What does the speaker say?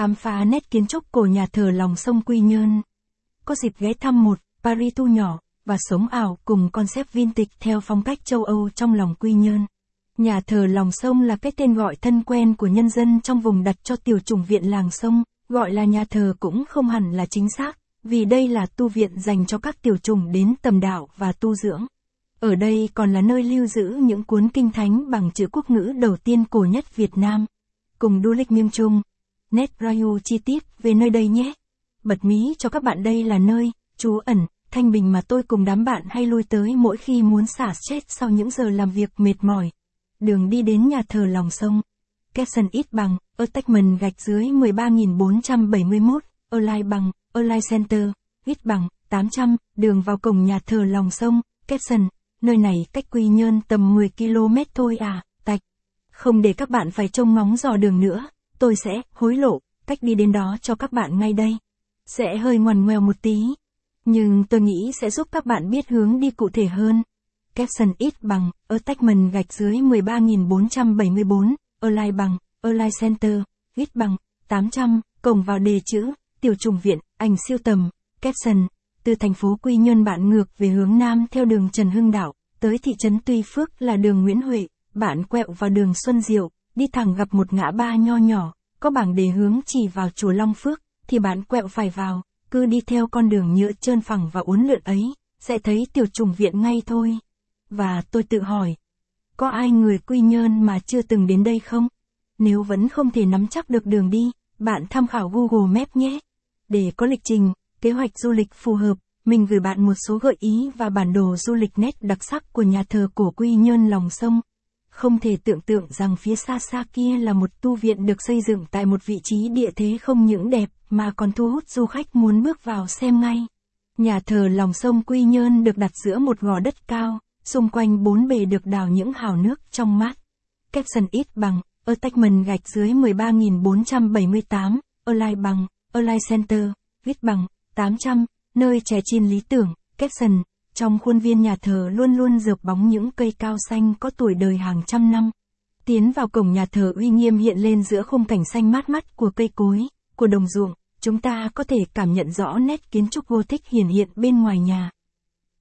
khám phá nét kiến trúc cổ nhà thờ lòng sông Quy Nhơn. Có dịp ghé thăm một Paris tu nhỏ, và sống ảo cùng concept vintage theo phong cách châu Âu trong lòng Quy Nhơn. Nhà thờ lòng sông là cái tên gọi thân quen của nhân dân trong vùng đặt cho tiểu chủng viện làng sông, gọi là nhà thờ cũng không hẳn là chính xác, vì đây là tu viện dành cho các tiểu chủng đến tầm đạo và tu dưỡng. Ở đây còn là nơi lưu giữ những cuốn kinh thánh bằng chữ quốc ngữ đầu tiên cổ nhất Việt Nam. Cùng du lịch miêm trung. Nét review chi tiết về nơi đây nhé. Bật mí cho các bạn đây là nơi, trú ẩn, thanh bình mà tôi cùng đám bạn hay lui tới mỗi khi muốn xả stress sau những giờ làm việc mệt mỏi. Đường đi đến nhà thờ lòng sông. Capson ít bằng, attachment gạch dưới 13471, Align bằng, Align Center, ít bằng, 800, đường vào cổng nhà thờ lòng sông, Capson, nơi này cách Quy Nhơn tầm 10 km thôi à, tạch. Không để các bạn phải trông ngóng dò đường nữa, tôi sẽ hối lộ, cách đi đến đó cho các bạn ngay đây. Sẽ hơi ngoằn ngoèo một tí, nhưng tôi nghĩ sẽ giúp các bạn biết hướng đi cụ thể hơn. caption ít bằng, attachment gạch dưới 13.474, online bằng, online Center, ít bằng, 800, cổng vào đề chữ, tiểu trùng viện, ảnh siêu tầm, caption từ thành phố Quy Nhơn bạn ngược về hướng Nam theo đường Trần Hưng Đạo, tới thị trấn Tuy Phước là đường Nguyễn Huệ, bạn quẹo vào đường Xuân Diệu, đi thẳng gặp một ngã ba nho nhỏ, có bảng đề hướng chỉ vào chùa Long Phước, thì bạn quẹo phải vào, cứ đi theo con đường nhựa trơn phẳng và uốn lượn ấy, sẽ thấy tiểu trùng viện ngay thôi. Và tôi tự hỏi, có ai người quy nhơn mà chưa từng đến đây không? Nếu vẫn không thể nắm chắc được đường đi, bạn tham khảo Google Maps nhé. Để có lịch trình, kế hoạch du lịch phù hợp, mình gửi bạn một số gợi ý và bản đồ du lịch nét đặc sắc của nhà thờ cổ Quy Nhơn lòng sông. Không thể tưởng tượng rằng phía xa xa kia là một tu viện được xây dựng tại một vị trí địa thế không những đẹp, mà còn thu hút du khách muốn bước vào xem ngay. Nhà thờ lòng sông Quy Nhơn được đặt giữa một gò đất cao, xung quanh bốn bề được đào những hào nước trong mát. Capson ít bằng, ở tách mần gạch dưới 13478, Align bằng, ở lai Center, viết bằng, 800, nơi trẻ chiên lý tưởng, Capson, trong khuôn viên nhà thờ luôn luôn rợp bóng những cây cao xanh có tuổi đời hàng trăm năm. Tiến vào cổng nhà thờ uy nghiêm hiện lên giữa khung cảnh xanh mát mắt của cây cối, của đồng ruộng, chúng ta có thể cảm nhận rõ nét kiến trúc Gothic hiển hiện bên ngoài nhà.